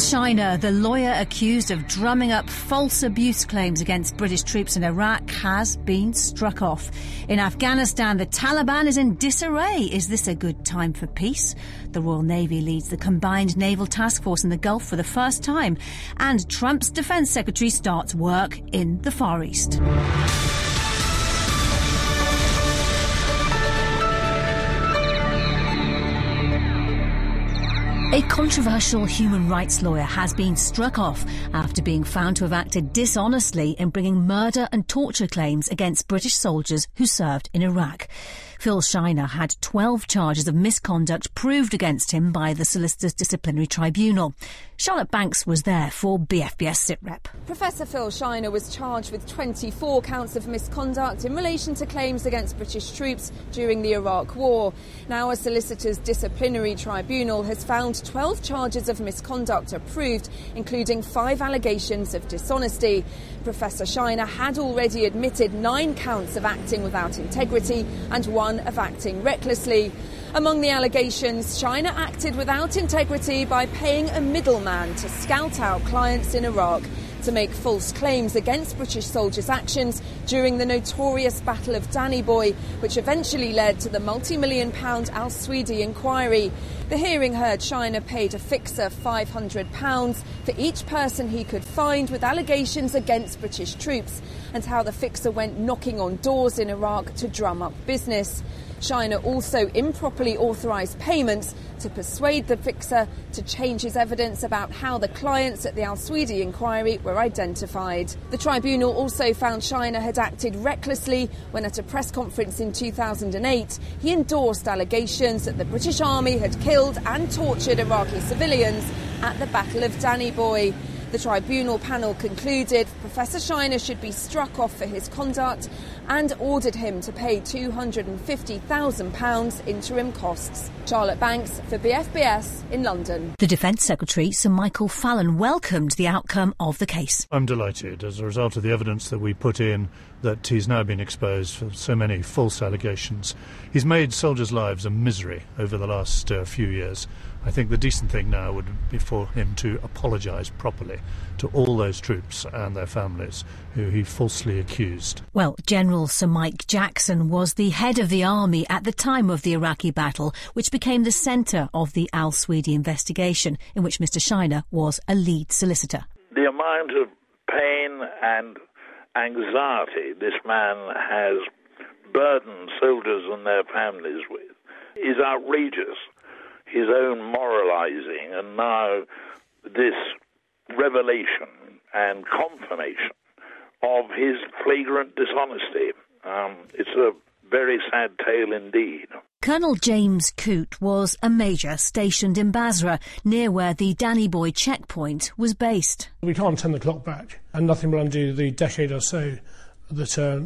Shiner, the lawyer accused of drumming up false abuse claims against British troops in Iraq, has been struck off. In Afghanistan, the Taliban is in disarray. Is this a good time for peace? The Royal Navy leads the combined naval task force in the Gulf for the first time. And Trump's defense secretary starts work in the Far East. A controversial human rights lawyer has been struck off after being found to have acted dishonestly in bringing murder and torture claims against British soldiers who served in Iraq. Phil Shiner had 12 charges of misconduct proved against him by the Solicitors Disciplinary Tribunal. Charlotte Banks was there for BFBS SITREP. Professor Phil Shiner was charged with 24 counts of misconduct in relation to claims against British troops during the Iraq War. Now, a Solicitors Disciplinary Tribunal has found 12 charges of misconduct approved, including five allegations of dishonesty. Professor Shiner had already admitted nine counts of acting without integrity and one of acting recklessly. Among the allegations, Shiner acted without integrity by paying a middleman to scout out clients in Iraq to make false claims against British soldiers' actions during the notorious Battle of Danny Boy, which eventually led to the multi million pound Al-Sweady inquiry. The hearing heard Shiner paid a fixer £500 for each person he could find with allegations against British troops and how the fixer went knocking on doors in Iraq to drum up business. Shiner also improperly authorised payments to persuade the fixer to change his evidence about how the clients at the Al-Sweady inquiry were identified. The tribunal also found Shiner had acted recklessly when, at a press conference in 2008, he endorsed allegations that the British Army had killed and tortured Iraqi civilians at the Battle of Danny Boy. The tribunal panel concluded Professor Shiner should be struck off for his conduct and ordered him to pay £250,000 interim costs. Charlotte Banks for BFBS in London. The Defence Secretary, Sir Michael Fallon, welcomed the outcome of the case. I'm delighted as a result of the evidence that we put in that he's now been exposed for so many false allegations. He's made soldiers' lives a misery over the last uh, few years. I think the decent thing now would be for him to apologise properly to all those troops and their families who he falsely accused. Well, General Sir Mike Jackson was the head of the army at the time of the Iraqi battle, which became the centre of the Al-Sweady investigation, in which Mr. Shiner was a lead solicitor. The amount of pain and anxiety this man has burdened soldiers and their families with is outrageous his own moralizing and now this revelation and confirmation of his flagrant dishonesty. Um, it's a very sad tale indeed. Colonel James Coote was a major stationed in Basra, near where the Danny Boy checkpoint was based. We can't turn the clock back, and nothing will undo the decade or so that uh,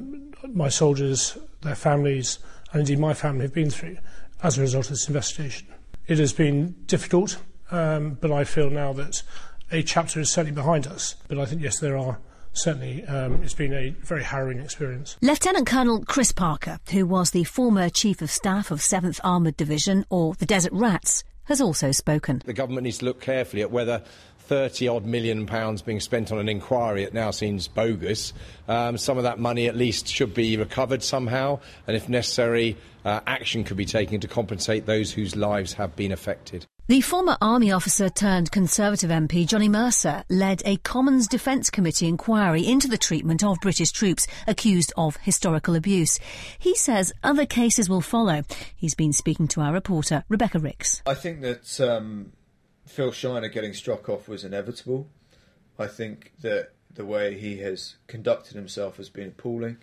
my soldiers, their families, and indeed my family have been through as a result of this investigation. It has been difficult, um, but I feel now that a chapter is certainly behind us. But I think, yes, there are certainly um, it's been a very harrowing experience. Lieutenant Colonel Chris Parker, who was the former Chief of Staff of 7th Armoured Division, or the Desert Rats, has also spoken. The government needs to look carefully at whether 30 odd million pounds being spent on an inquiry, it now seems bogus. Um, some of that money at least should be recovered somehow, and if necessary, uh, action could be taken to compensate those whose lives have been affected. The former Army officer turned Conservative MP Johnny Mercer led a Commons Defence Committee inquiry into the treatment of British troops accused of historical abuse. He says other cases will follow. He's been speaking to our reporter, Rebecca Ricks. I think that um, Phil Shiner getting struck off was inevitable. I think that the way he has conducted himself has been appalling.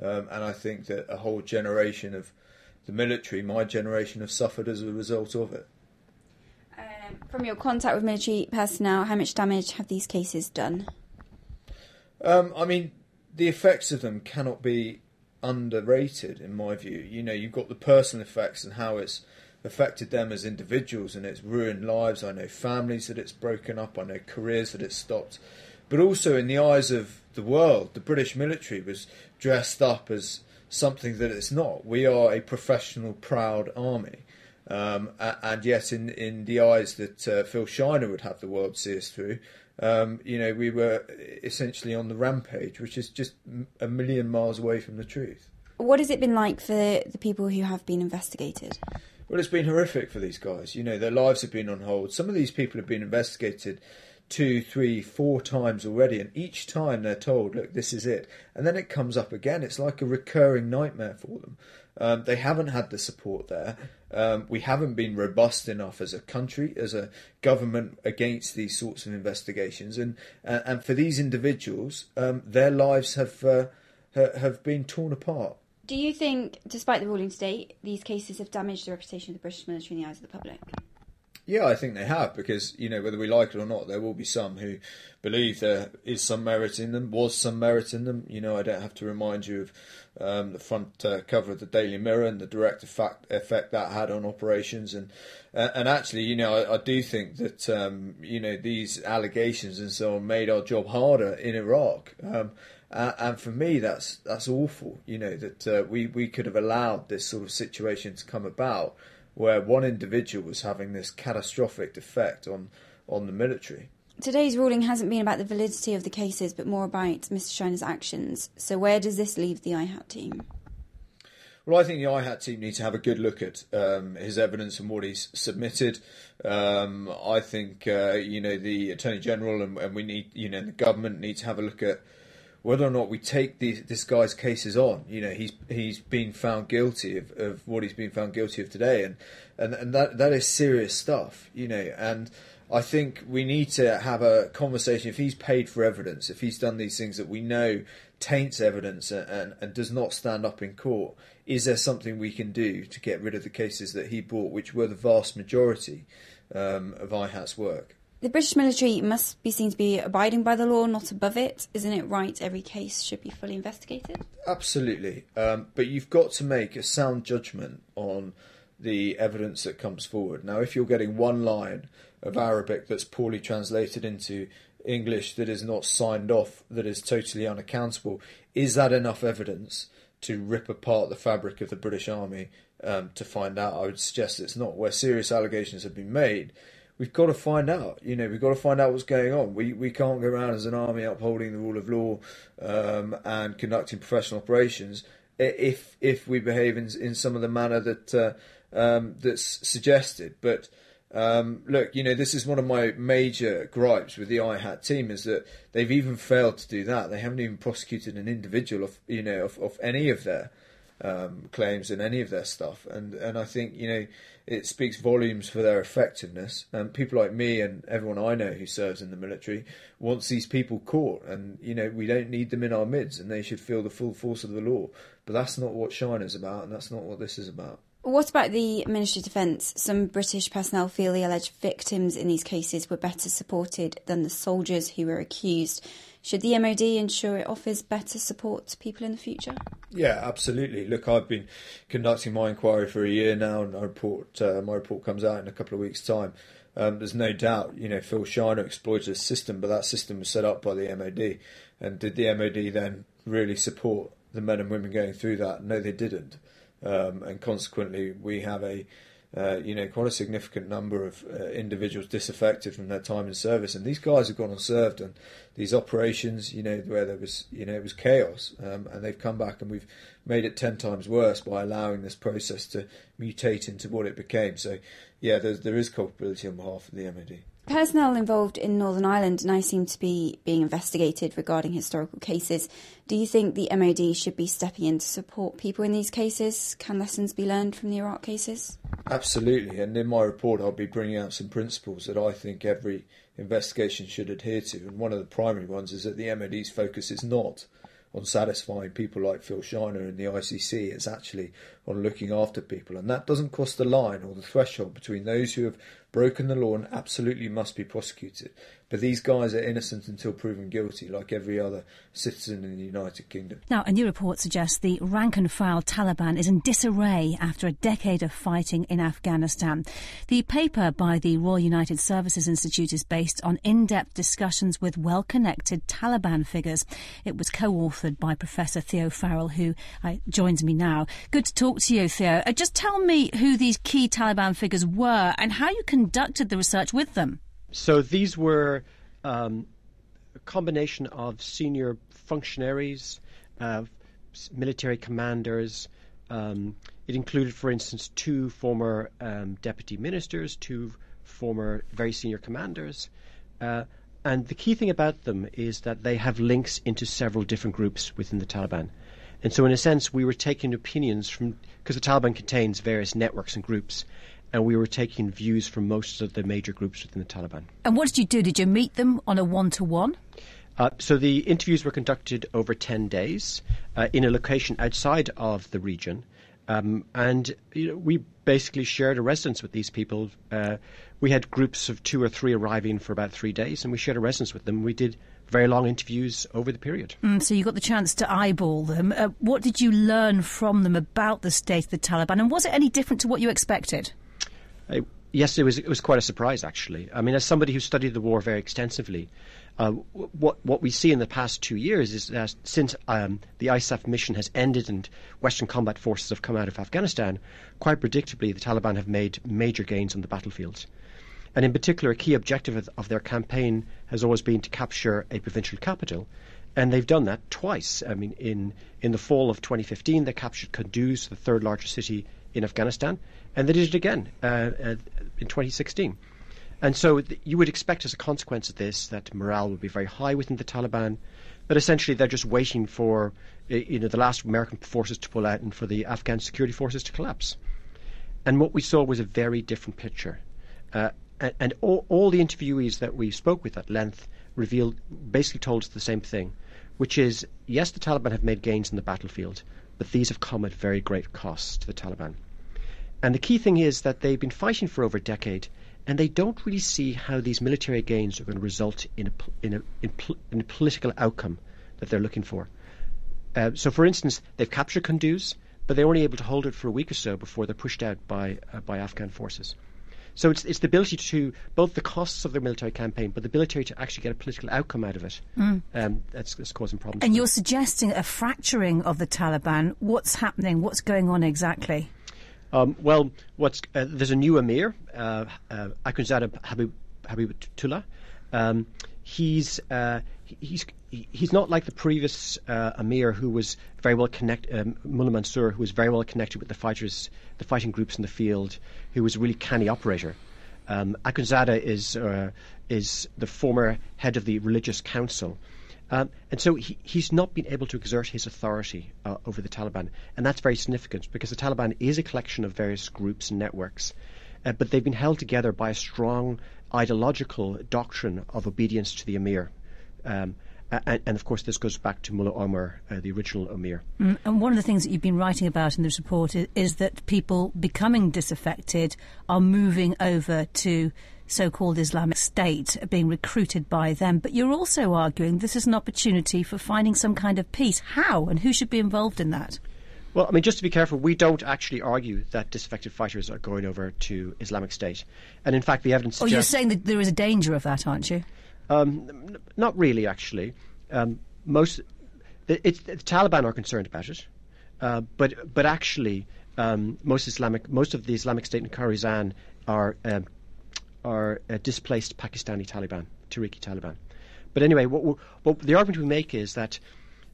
Um, and I think that a whole generation of the military, my generation, have suffered as a result of it. Um, from your contact with military personnel, how much damage have these cases done? Um, I mean, the effects of them cannot be underrated, in my view. You know, you've got the personal effects and how it's affected them as individuals and it's ruined lives. I know families that it's broken up, I know careers that it's stopped. But also, in the eyes of the world, the British military was dressed up as something that it's not. We are a professional, proud army. Um, and yet, in, in the eyes that uh, Phil Shiner would have the world see us through, um, you know, we were essentially on the rampage, which is just a million miles away from the truth. What has it been like for the people who have been investigated? Well, it's been horrific for these guys. You know, their lives have been on hold. Some of these people have been investigated two, three, four times already, and each time they're told, look, this is it. And then it comes up again. It's like a recurring nightmare for them. Um, they haven't had the support there. Um, we haven't been robust enough as a country, as a government against these sorts of investigations, and and, and for these individuals, um, their lives have uh, have been torn apart. Do you think, despite the ruling today, these cases have damaged the reputation of the British military in the eyes of the public? Yeah, I think they have because you know whether we like it or not, there will be some who believe there is some merit in them, was some merit in them. You know, I don't have to remind you of um, the front uh, cover of the Daily Mirror and the direct effect, effect that had on operations, and uh, and actually, you know, I, I do think that um, you know these allegations and so on made our job harder in Iraq. Um, and for me, that's that's awful. You know that uh, we we could have allowed this sort of situation to come about where one individual was having this catastrophic effect on, on the military. Today's ruling hasn't been about the validity of the cases, but more about Mr. Shiner's actions. So, where does this leave the IHAT team? Well, I think the IHAT team need to have a good look at um, his evidence and what he's submitted. Um, I think uh, you know the Attorney General and, and, we need you know the government need to have a look at whether or not we take these, this guy's cases on. You know, he's he's been found guilty of, of what he's been found guilty of today, and, and and that that is serious stuff. You know, and I think we need to have a conversation. If he's paid for evidence, if he's done these things that we know taints evidence and, and, and does not stand up in court, is there something we can do to get rid of the cases that he brought, which were the vast majority um, of IHAT's work? The British military must be seen to be abiding by the law, not above it. Isn't it right every case should be fully investigated? Absolutely. Um, but you've got to make a sound judgment on the evidence that comes forward. Now, if you're getting one line of Arabic that's poorly translated into English that is not signed off, that is totally unaccountable, is that enough evidence to rip apart the fabric of the British Army um, to find out? I would suggest it's not. Where serious allegations have been made, we've got to find out. You know, we've got to find out what's going on. We we can't go around as an army upholding the rule of law um, and conducting professional operations if if we behave in in some of the manner that uh, um, that's suggested. But um, look, you know, this is one of my major gripes with the IHAT team is that they've even failed to do that. They haven't even prosecuted an individual of you know of, of any of their um, claims in any of their stuff, and and I think you know it speaks volumes for their effectiveness. And people like me and everyone I know who serves in the military wants these people caught, and you know we don't need them in our midst, and they should feel the full force of the law. But that's not what Shiner's about, and that's not what this is about. What about the Ministry of Defence? Some British personnel feel the alleged victims in these cases were better supported than the soldiers who were accused. Should the MOD ensure it offers better support to people in the future? Yeah, absolutely. Look, I've been conducting my inquiry for a year now, and my report uh, my report comes out in a couple of weeks' time. Um, there's no doubt, you know, Phil Shiner exploited a system, but that system was set up by the MOD. And did the MOD then really support the men and women going through that? No, they didn't. Um, and consequently, we have a uh, you know, quite a significant number of uh, individuals disaffected from their time in service. And these guys have gone and served on these operations, you know, where there was, you know, it was chaos. Um, and they've come back and we've made it 10 times worse by allowing this process to mutate into what it became. So, yeah, there is culpability on behalf of the MOD. Personnel involved in Northern Ireland now seem to be being investigated regarding historical cases. Do you think the MOD should be stepping in to support people in these cases? Can lessons be learned from the Iraq cases? Absolutely, and in my report, I'll be bringing out some principles that I think every investigation should adhere to. And one of the primary ones is that the MOD's focus is not on satisfying people like Phil Shiner in the ICC. It's actually on looking after people. And that doesn't cross the line or the threshold between those who have broken the law and absolutely must be prosecuted. But these guys are innocent until proven guilty, like every other citizen in the United Kingdom. Now, a new report suggests the rank and file Taliban is in disarray after a decade of fighting in Afghanistan. The paper by the Royal United Services Institute is based on in depth discussions with well connected Taliban figures. It was co authored by Professor Theo Farrell, who uh, joins me now. Good to talk to you, Theo. Uh, just tell me who these key Taliban figures were and how you conducted the research with them. So these were um, a combination of senior functionaries, uh, military commanders. Um, it included, for instance, two former um, deputy ministers, two former very senior commanders. Uh, and the key thing about them is that they have links into several different groups within the Taliban. And so, in a sense, we were taking opinions from, because the Taliban contains various networks and groups, and we were taking views from most of the major groups within the Taliban. And what did you do? Did you meet them on a one to one? so the interviews were conducted over 10 days uh, in a location outside of the region. Um, and you know, we basically shared a residence with these people. Uh, we had groups of two or three arriving for about three days, and we shared a residence with them. We did very long interviews over the period. Mm, so you got the chance to eyeball them. Uh, what did you learn from them about the state of the Taliban, and was it any different to what you expected? Uh, yes, it was. It was quite a surprise, actually. I mean, as somebody who studied the war very extensively, uh, what what we see in the past two years is that since um, the ISAF mission has ended and Western combat forces have come out of Afghanistan, quite predictably, the Taliban have made major gains on the battlefield. And in particular, a key objective of, of their campaign has always been to capture a provincial capital. And they've done that twice. I mean, in, in the fall of 2015, they captured Kunduz, the third largest city in Afghanistan, and they did it again uh, uh, in 2016. And so th- you would expect as a consequence of this that morale would be very high within the Taliban, but essentially they're just waiting for you know the last American forces to pull out and for the Afghan security forces to collapse. And what we saw was a very different picture. Uh, and, and all, all, the interviewees that we spoke with at length revealed, basically told us the same thing, which is yes, the Taliban have made gains in the battlefield, but these have come at very great cost to the Taliban. And the key thing is that they've been fighting for over a decade, and they don't really see how these military gains are going to result in a, in a, in pl- in a political outcome that they're looking for. Uh, so, for instance, they've captured Kunduz, but they're only able to hold it for a week or so before they're pushed out by uh, by Afghan forces. So it's it's the ability to both the costs of their military campaign, but the ability to actually get a political outcome out of it. Mm. Um, that's, that's, causing problems. And you're suggesting a fracturing of the Taliban. What's happening? What's going on exactly? Um, well, what's uh, there's a new emir, uh, uh, Akhundzada Habib, Habibullah. Um, he's uh, he's he's not like the previous uh, emir who was very well connected, um, Mullah Mansour, who was very well connected with the fighters, the fighting groups in the field, who was a really canny operator. Um, Akhundzada is uh, is the former head of the religious council. Um, and so he, he's not been able to exert his authority uh, over the Taliban. And that's very significant because the Taliban is a collection of various groups and networks, uh, but they've been held together by a strong ideological doctrine of obedience to the emir. Um, and, and, of course, this goes back to Mullah Omar, uh, the original Emir. Mm, and one of the things that you've been writing about in this report is, is that people becoming disaffected are moving over to so-called Islamic State, being recruited by them. But you're also arguing this is an opportunity for finding some kind of peace. How and who should be involved in that? Well, I mean, just to be careful, we don't actually argue that disaffected fighters are going over to Islamic State. And in fact, the evidence. Oh, you're saying that there is a danger of that, aren't you? Um, not really, actually. Um, most the, the, Taliban are concerned about it, uh, but but actually, um, most Islamic most of the Islamic State in Khorasan are um, are uh, displaced Pakistani Taliban, Tehrik Taliban. But anyway, what, what, the argument we make is that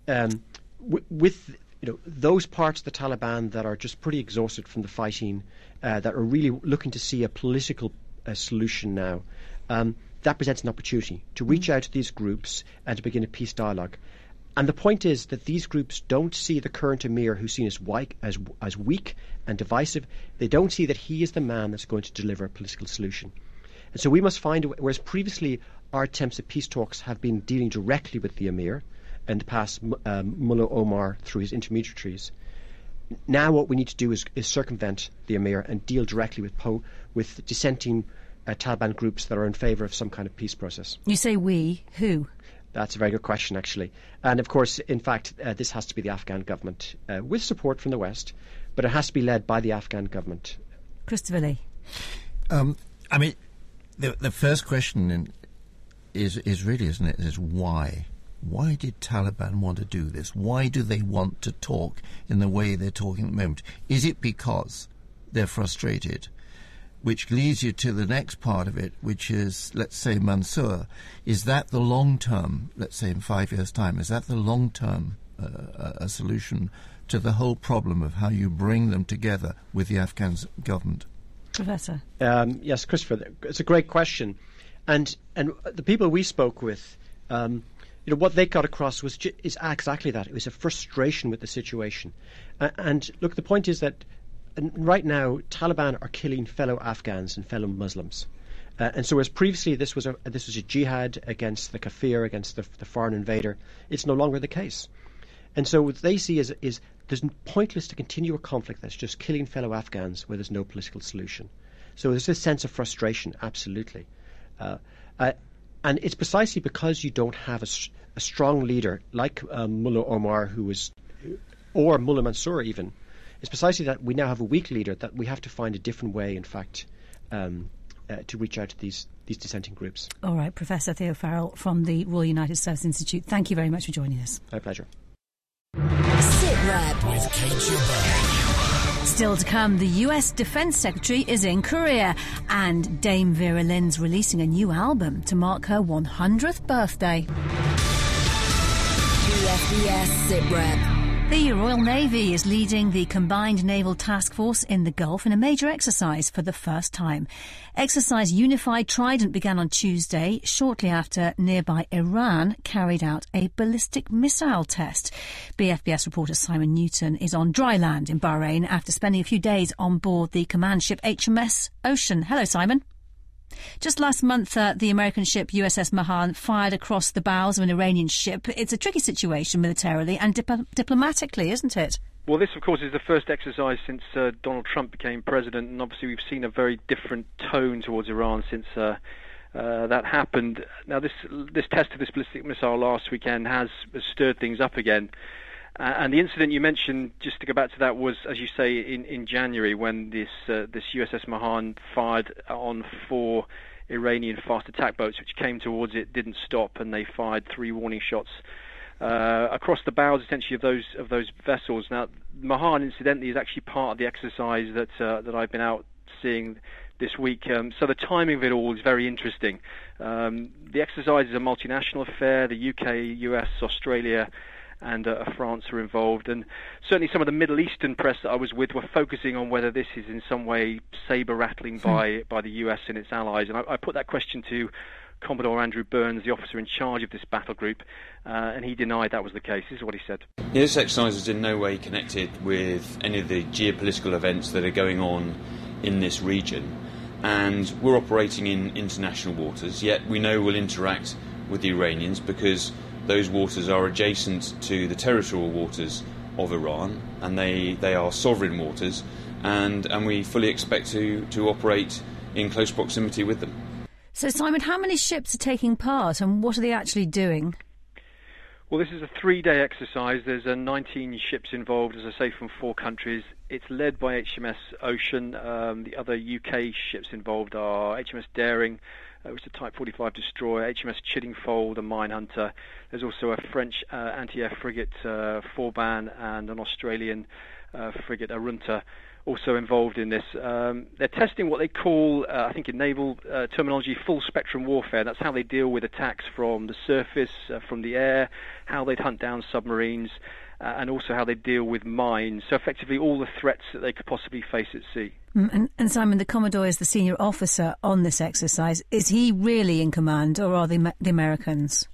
um, w- with you know those parts of the Taliban that are just pretty exhausted from the fighting, uh, that are really looking to see a political uh, solution now. Um, that presents an opportunity to reach mm. out to these groups and to begin a peace dialogue. And the point is that these groups don't see the current emir, who's seen as, weak, as, as weak and divisive, they don't see that he is the man that's going to deliver a political solution. And so we must find, whereas previously our attempts at peace talks have been dealing directly with the emir and the past um, Mullah Omar through his intermediaries, now what we need to do is, is circumvent the emir and deal directly with po- with dissenting uh, Taliban groups that are in favour of some kind of peace process. You say we, who? That's a very good question, actually. And of course, in fact, uh, this has to be the Afghan government uh, with support from the West, but it has to be led by the Afghan government. Christopher Lee. Um, I mean, the, the first question is, is really, isn't it, is why? Why did Taliban want to do this? Why do they want to talk in the way they're talking at the moment? Is it because they're frustrated? which leads you to the next part of it, which is, let's say, Mansour. Is that the long term, let's say in five years' time, is that the long term uh, a solution to the whole problem of how you bring them together with the Afghan government? Professor. Um, yes, Christopher, it's a great question. And, and the people we spoke with, um, you know, what they got across was ju- is exactly that. It was a frustration with the situation. Uh, and look, the point is that right now, Taliban are killing fellow Afghans and fellow Muslims. Uh, and so, as previously this was a this was a jihad against the kafir, against the, the foreign invader, it's no longer the case. And so, what they see is is there's pointless to continue a conflict that's just killing fellow Afghans where there's no political solution. So there's this sense of frustration, absolutely. Uh, uh, and it's precisely because you don't have a, a strong leader like um, Mullah Omar, who was, or Mullah Mansour even, it's precisely that we now have a weak leader that we have to find a different way, in fact, um, uh, to reach out to these these dissenting groups. All right, Professor Theo Farrell from the Royal United Service Institute. Thank you very much for joining us. My pleasure. Sit with Kate Still to come, the US Defense Secretary is in Korea, and Dame Vera Lynn's releasing a new album to mark her 100th birthday. BFBS SITREP. The Royal Navy is leading the Combined Naval Task Force in the Gulf in a major exercise for the first time. Exercise Unified Trident began on Tuesday, shortly after nearby Iran carried out a ballistic missile test. BFBS reporter Simon Newton is on dry land in Bahrain after spending a few days on board the command ship HMS Ocean. Hello, Simon. Just last month, uh, the American ship USS Mahan fired across the bows of an Iranian ship. It's a tricky situation militarily and dip- diplomatically, isn't it? Well, this, of course, is the first exercise since uh, Donald Trump became president, and obviously we've seen a very different tone towards Iran since uh, uh, that happened. Now, this this test of this ballistic missile last weekend has, has stirred things up again. Uh, and the incident you mentioned, just to go back to that, was, as you say, in, in January when this uh, this USS Mahan fired on four Iranian fast attack boats, which came towards it, didn't stop, and they fired three warning shots uh, across the bows, essentially, of those of those vessels. Now, Mahan, incidentally, is actually part of the exercise that uh, that I've been out seeing this week. Um, so the timing of it all is very interesting. Um, the exercise is a multinational affair. The UK, US, Australia and uh, France are involved. And certainly some of the Middle Eastern press that I was with were focusing on whether this is in some way saber rattling hmm. by, by the US and its allies. And I, I, put that question to Commodore Andrew Burns, the officer in charge of this battle group, uh, and he denied that was the case. This is what he said. Yeah, this exercise is in no way connected with any of the geopolitical events that are going on in this region. And we're operating in international waters, yet we know we'll interact with the Iranians because those waters are adjacent to the territorial waters of Iran, and they, they are sovereign waters, and, and we fully expect to, to operate in close proximity with them. So, Simon, how many ships are taking part, and what are they actually doing? Well, this is a three day exercise. There's uh, 19 ships involved, as I say, from four countries. It's led by HMS Ocean. Um, the other UK ships involved are HMS Daring, which is a Type 45 destroyer, HMS Chiddingfold, a mine hunter. There's also a French uh, anti-air frigate, uh, Vauban, and an Australian uh, frigate, Arunta, also involved in this. Um, they're testing what they call, uh, I think in naval uh, terminology, full spectrum warfare. That's how they deal with attacks from the surface, uh, from the air, how they'd hunt down submarines, uh, and also how they deal with mines. So effectively, all the threats that they could possibly face at sea. Mm, and, and, Simon, the Commodore is the senior officer on this exercise. Is he really in command, or are they the Americans?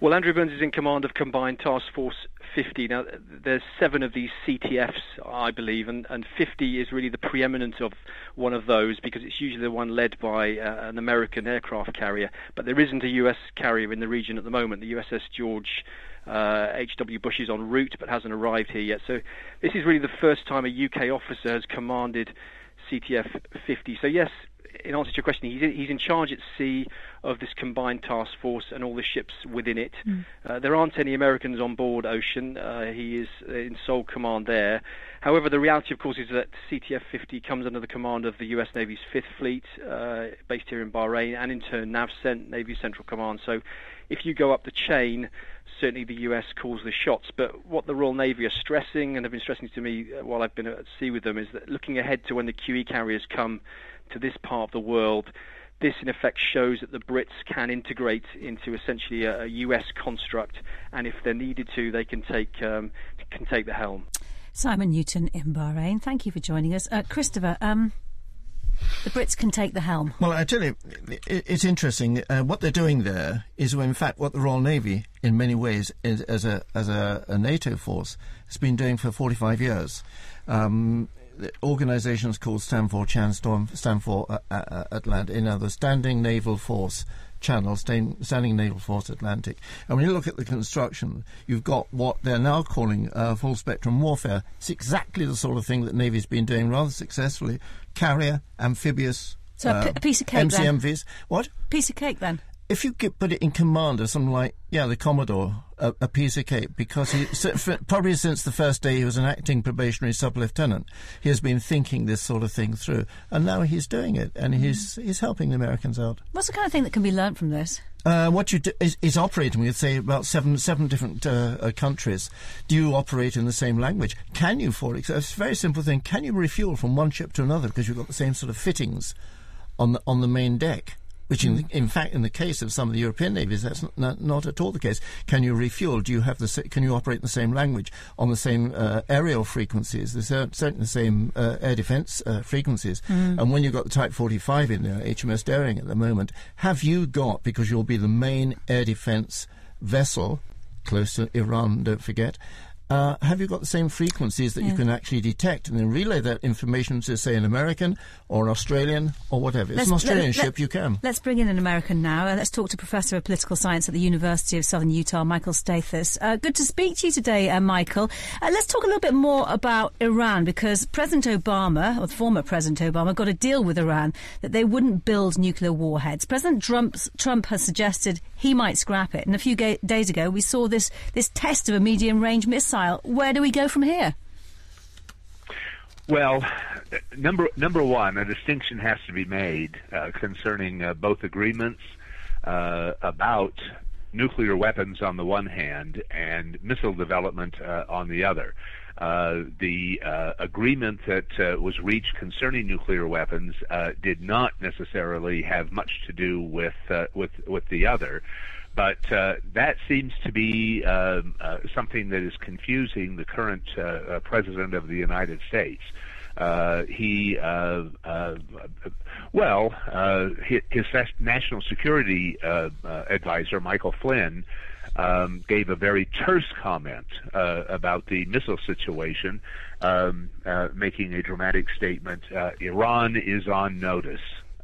Well, Andrew Burns is in command of Combined Task Force 50. Now, there's seven of these CTFs, I believe, and, and 50 is really the preeminent of one of those because it's usually the one led by uh, an American aircraft carrier. But there isn't a U.S. carrier in the region at the moment. The USS George H.W. Uh, Bush is en route but hasn't arrived here yet. So this is really the first time a UK officer has commanded CTF 50. So yes, in answer to your question, he's in, he's in charge at sea of this combined task force and all the ships within it. Mm. Uh, there aren't any Americans on board Ocean. Uh, he is in sole command there. However, the reality, of course, is that CTF-50 comes under the command of the U.S. Navy's Fifth Fleet, uh, based here in Bahrain, and in turn NAVCENT, Navy Central Command. So, if you go up the chain, certainly the US calls the shots. But what the Royal Navy are stressing, and have been stressing to me uh, while I've been at sea with them, is that looking ahead to when the QE carriers come to this part of the world, this in effect shows that the Brits can integrate into essentially a, a US construct, and if they're needed to, they can take um, can take the helm. Simon Newton in Bahrain, thank you for joining us. Uh, Christopher, um, the Brits can take the helm. Well, I tell you, it's interesting. Uh, what they're doing there is, in fact, what the Royal Navy, in many ways, is, as a as a, a, NATO force, has been doing for 45 years. Um, organisations called Stand for Chan, stand for uh, uh, Atlantic, you know, the Standing Naval Force Channel, Standing Naval Force Atlantic. And when you look at the construction, you've got what they're now calling uh, full spectrum warfare. It's exactly the sort of thing that Navy's been doing rather successfully. Carrier, amphibious. So uh, a piece of cake MCMVs. Then. What? Piece of cake then if you get, put it in command of something like, yeah, the Commodore, a, a piece of cake, because he, probably since the first day he was an acting probationary sub-lieutenant, he has been thinking this sort of thing through, and now he's doing it, and he's he's helping the Americans out. What's the kind of thing that can be learnt from this? Uh, what you do is, is, operating with, say, about seven seven different uh, uh, countries. Do you operate in the same language? Can you, for example, it's a very simple thing. Can you refuel from one ship to another because you've got the same sort of fittings on the on the main deck? Which in, mm. in fact, in the case of some of the European navies, that's not, not, at all the case. Can you refuel? Do you have the can you operate in the same language on the same uh, aerial frequencies? There's certainly the same uh, air defence uh, frequencies. Mm. And when you've got the Type 45 in there, HMS Daring at the moment, have you got because you'll be the main air defence vessel close to Iran, don't forget, uh, have you got the same frequencies that yeah. you can actually detect and then relay that information to, say, an American or an Australian or whatever? It's let's, an Australian let, ship, let, you can. Let's bring in an American now. Uh, let's talk to Professor of Political Science at the University of Southern Utah, Michael Stathis. Uh, good to speak to you today, uh, Michael. Uh, let's talk a little bit more about Iran because President Obama, or former President Obama, got a deal with Iran that they wouldn't build nuclear warheads. President Trump has suggested he might scrap it. And a few ga- days ago, we saw this, this test of a medium range missile where do we go from here? Well, number number one, a distinction has to be made uh, concerning uh, both agreements uh, about nuclear weapons on the one hand and missile development uh, on the other. Uh, the uh, agreement that was reached concerning nuclear weapons did not necessarily have much to do with with with the other. But uh, that seems to be uh, uh, something that is confusing the current uh, uh, president of the United States. Uh, he, well, his, his, national security advisor, Michael Flynn, um, gave a very terse comment about the missile situation, um, making a dramatic statement. Iran is on notice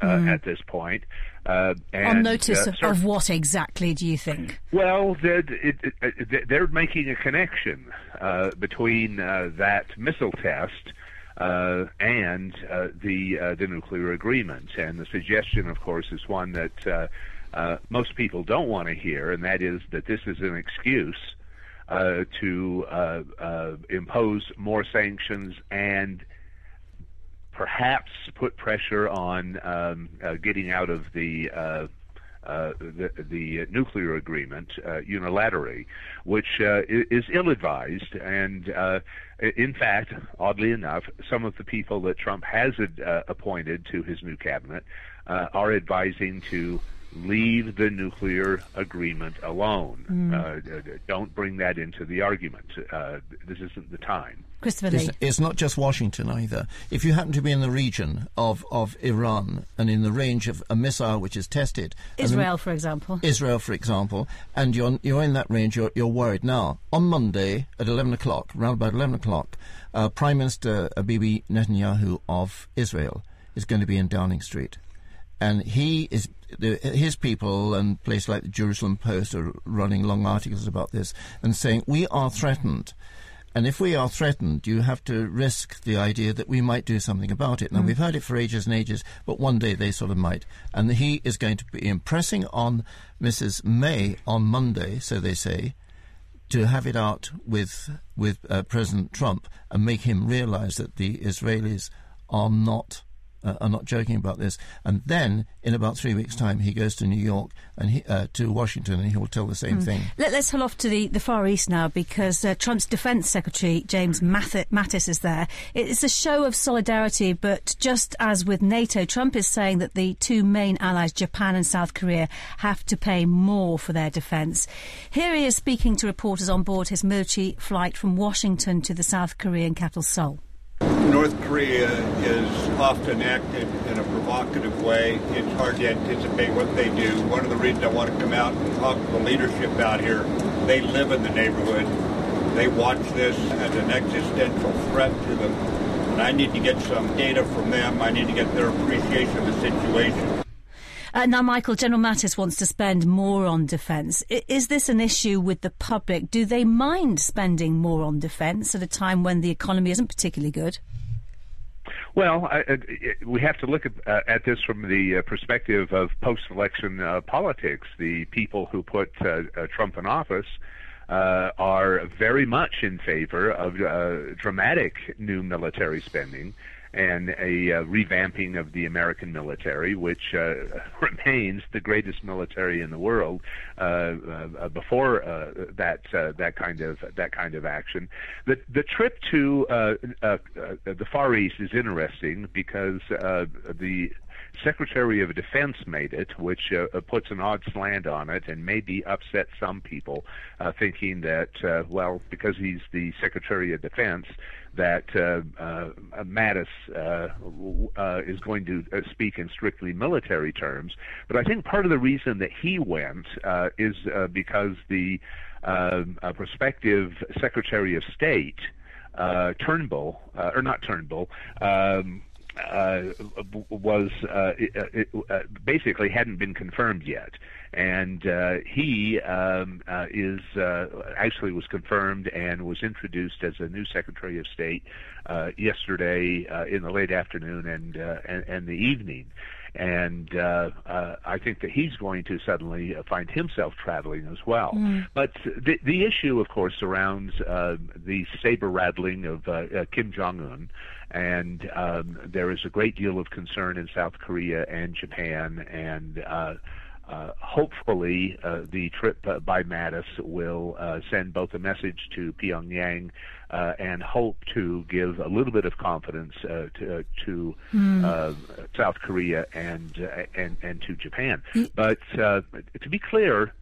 mm. at this point. Uh, and, On notice uh, of, of, what exactly do you think? Well, they're, it, it, they're making a connection uh, between uh, that missile test uh, and uh, the the nuclear agreement, and the suggestion, of course, is one that most people don't want to hear, and that is that this is an excuse to impose more sanctions and perhaps put pressure on um, uh, getting out of the uh, uh, the, the nuclear agreement uh, unilaterally, which uh, is ill-advised. And uh, in fact, oddly enough, some of the people that Trump has appointed to his new cabinet are advising to leave the nuclear agreement alone. Mm. Uh, don't bring that into the argument. Uh, this isn't the time. Christopher Lee. It's, it's, not just Washington either. If you happen to be in the region of, of Iran and in the range of a missile which is tested, Israel, for example, Israel, for example, and you're you're in that range, you're, you're worried. Now, on Monday at eleven o'clock, around about eleven o'clock, uh, Prime Minister Bibi Netanyahu of Israel is going to be in Downing Street and he is his people and places like the Jerusalem Post are running long articles about this and saying we are threatened and if we are threatened, you have to risk the idea that we might do something about it. Now, Mm. we've heard it for ages and ages, but one day they sort of might. And he is going to be impressing on Mrs. May on Monday, so they say, to have it out with with uh, President Trump and make him realize that the Israelis are not uh, are not joking about this. And then, in about three weeks' time, he goes to New York and he, uh, to Washington, and he will tell the same Mm. thing. Let, us pull off to the, the Far East now because uh, Trump's Defence Secretary James Mathi- Mattis is there. It's a show of solidarity, but just as with NATO, Trump is saying that the two main allies, Japan and South Korea, have to pay more for their defence. Here he is speaking to reporters on board his military flight from Washington to the South Korean capital, Seoul. North Korea is often acted in a provocative way. It's hard to anticipate what they do. One of the reasons I want to come out and talk to the leadership out here, they live in the neighborhood. They watch this as an existential threat to them. And I need to get some data from them. I need to get their appreciation of the situation. Uh, now, Michael, General Mattis wants to spend more on defence. I- is this an issue with the public? Do they mind spending more on defence at a time when the economy isn't particularly good? Well, I, I, we have to look at, uh, at this from the uh, perspective of post-election uh, politics. The people who put uh, uh, Trump in office uh, are very much in favor of dramatic new military spending and a uh, revamping of the American military, which uh, remains the greatest military in the world. Uh, uh, before uh, that uh, that kind of that kind of action, the the trip to the Far East is interesting because the Secretary of Defense made it, which uh, puts an odd slant on it and maybe upset some people, uh, thinking that, uh, well, because he's the Secretary of Defense, that uh, uh, Mattis uh, uh, is going to uh, speak in strictly military terms. But I think part of the reason that he went uh, is uh, because the uh, uh, prospective Secretary of State, uh, Turnbull, uh, or not Turnbull, um, uh, was uh, it, uh, basically hadn't been confirmed yet, and uh, he um, uh, is uh, actually was confirmed and was introduced as a new Secretary of State uh, yesterday uh, in the late afternoon and uh, and, and the evening. And uh, uh, I think that he's going to suddenly find himself traveling as well. Mm. But the the issue, of course, surrounds uh, the saber rattling of uh, uh, Kim Jong Un, and um, there is a great deal of concern in South Korea and Japan, and uh, uh, hopefully uh, the trip uh, by Mattis will uh, send both a message to Pyongyang uh, and hope to give a little bit of confidence uh, to, to Hmm. uh, South Korea and, uh, and and to Japan. But uh, to be clear,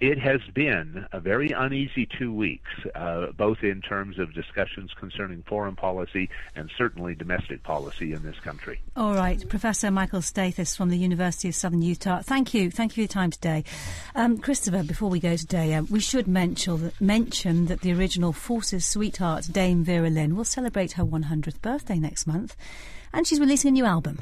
it has been a very uneasy two weeks, uh, both in terms of discussions concerning foreign policy and certainly domestic policy in this country. All right, Professor Michael Stathis from the University of Southern Utah. Thank you, thank you for your time today, um, Christopher. Before we go today, um, we should mention that, mention that the original Forces sweetheart Dame Vera Lynn will celebrate her 100th birthday next month, and she's releasing a new album.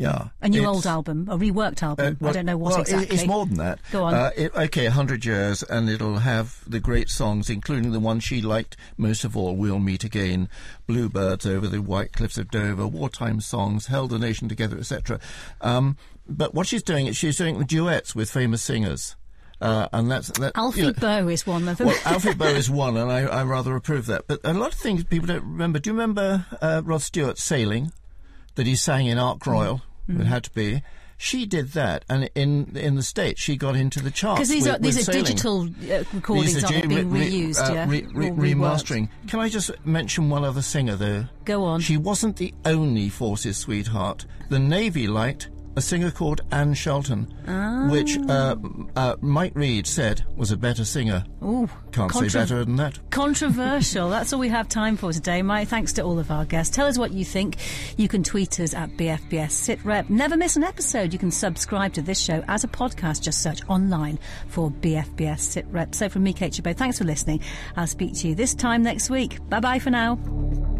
Yeah. A new old album, a reworked album. Uh, well- I don't know what well, exactly. It's more than that. Go on. Uh, it, okay, 100 years, and it'll have the great songs, including the one she liked most of all, We'll Meet Again, Bluebirds Over the White Cliffs of Dover, Wartime Songs, Held a Nation Together, etc. Um, but what she's doing is she's doing duets with famous singers. Uh, and that's that. Alfie you know- Boe is one of them. well, Alfie Boe is one, and I, I rather approve that. But a lot of things people don't remember. Do you remember uh, Rod Stewart sailing that he sang in Ark Royal? Mm. It had to be. She did that, and in in the states, she got into the charts. Because these with, are these are sailing. digital uh, recordings, These are aren't being re- reused? uh, yeah, re- re- Or reworked. remastering. Can I just mention one other singer, though? Go on. She wasn't the only Forces sweetheart. The Navy liked a singer called Anne Shelton, Ah. which uh, uh, Mike Reed said was a better singer. Ooh, Can't contra- say better than that. Controversial. That's all we have time for today. My thanks to all of our guests. Tell us what you think. You can tweet us at BFBS SitRep. Never miss an episode. You can subscribe to this show as a podcast. Just search online for BFBS SitRep. So from me, Kate Chabot, thanks for listening. I'll speak to you this time next week. Bye bye for now.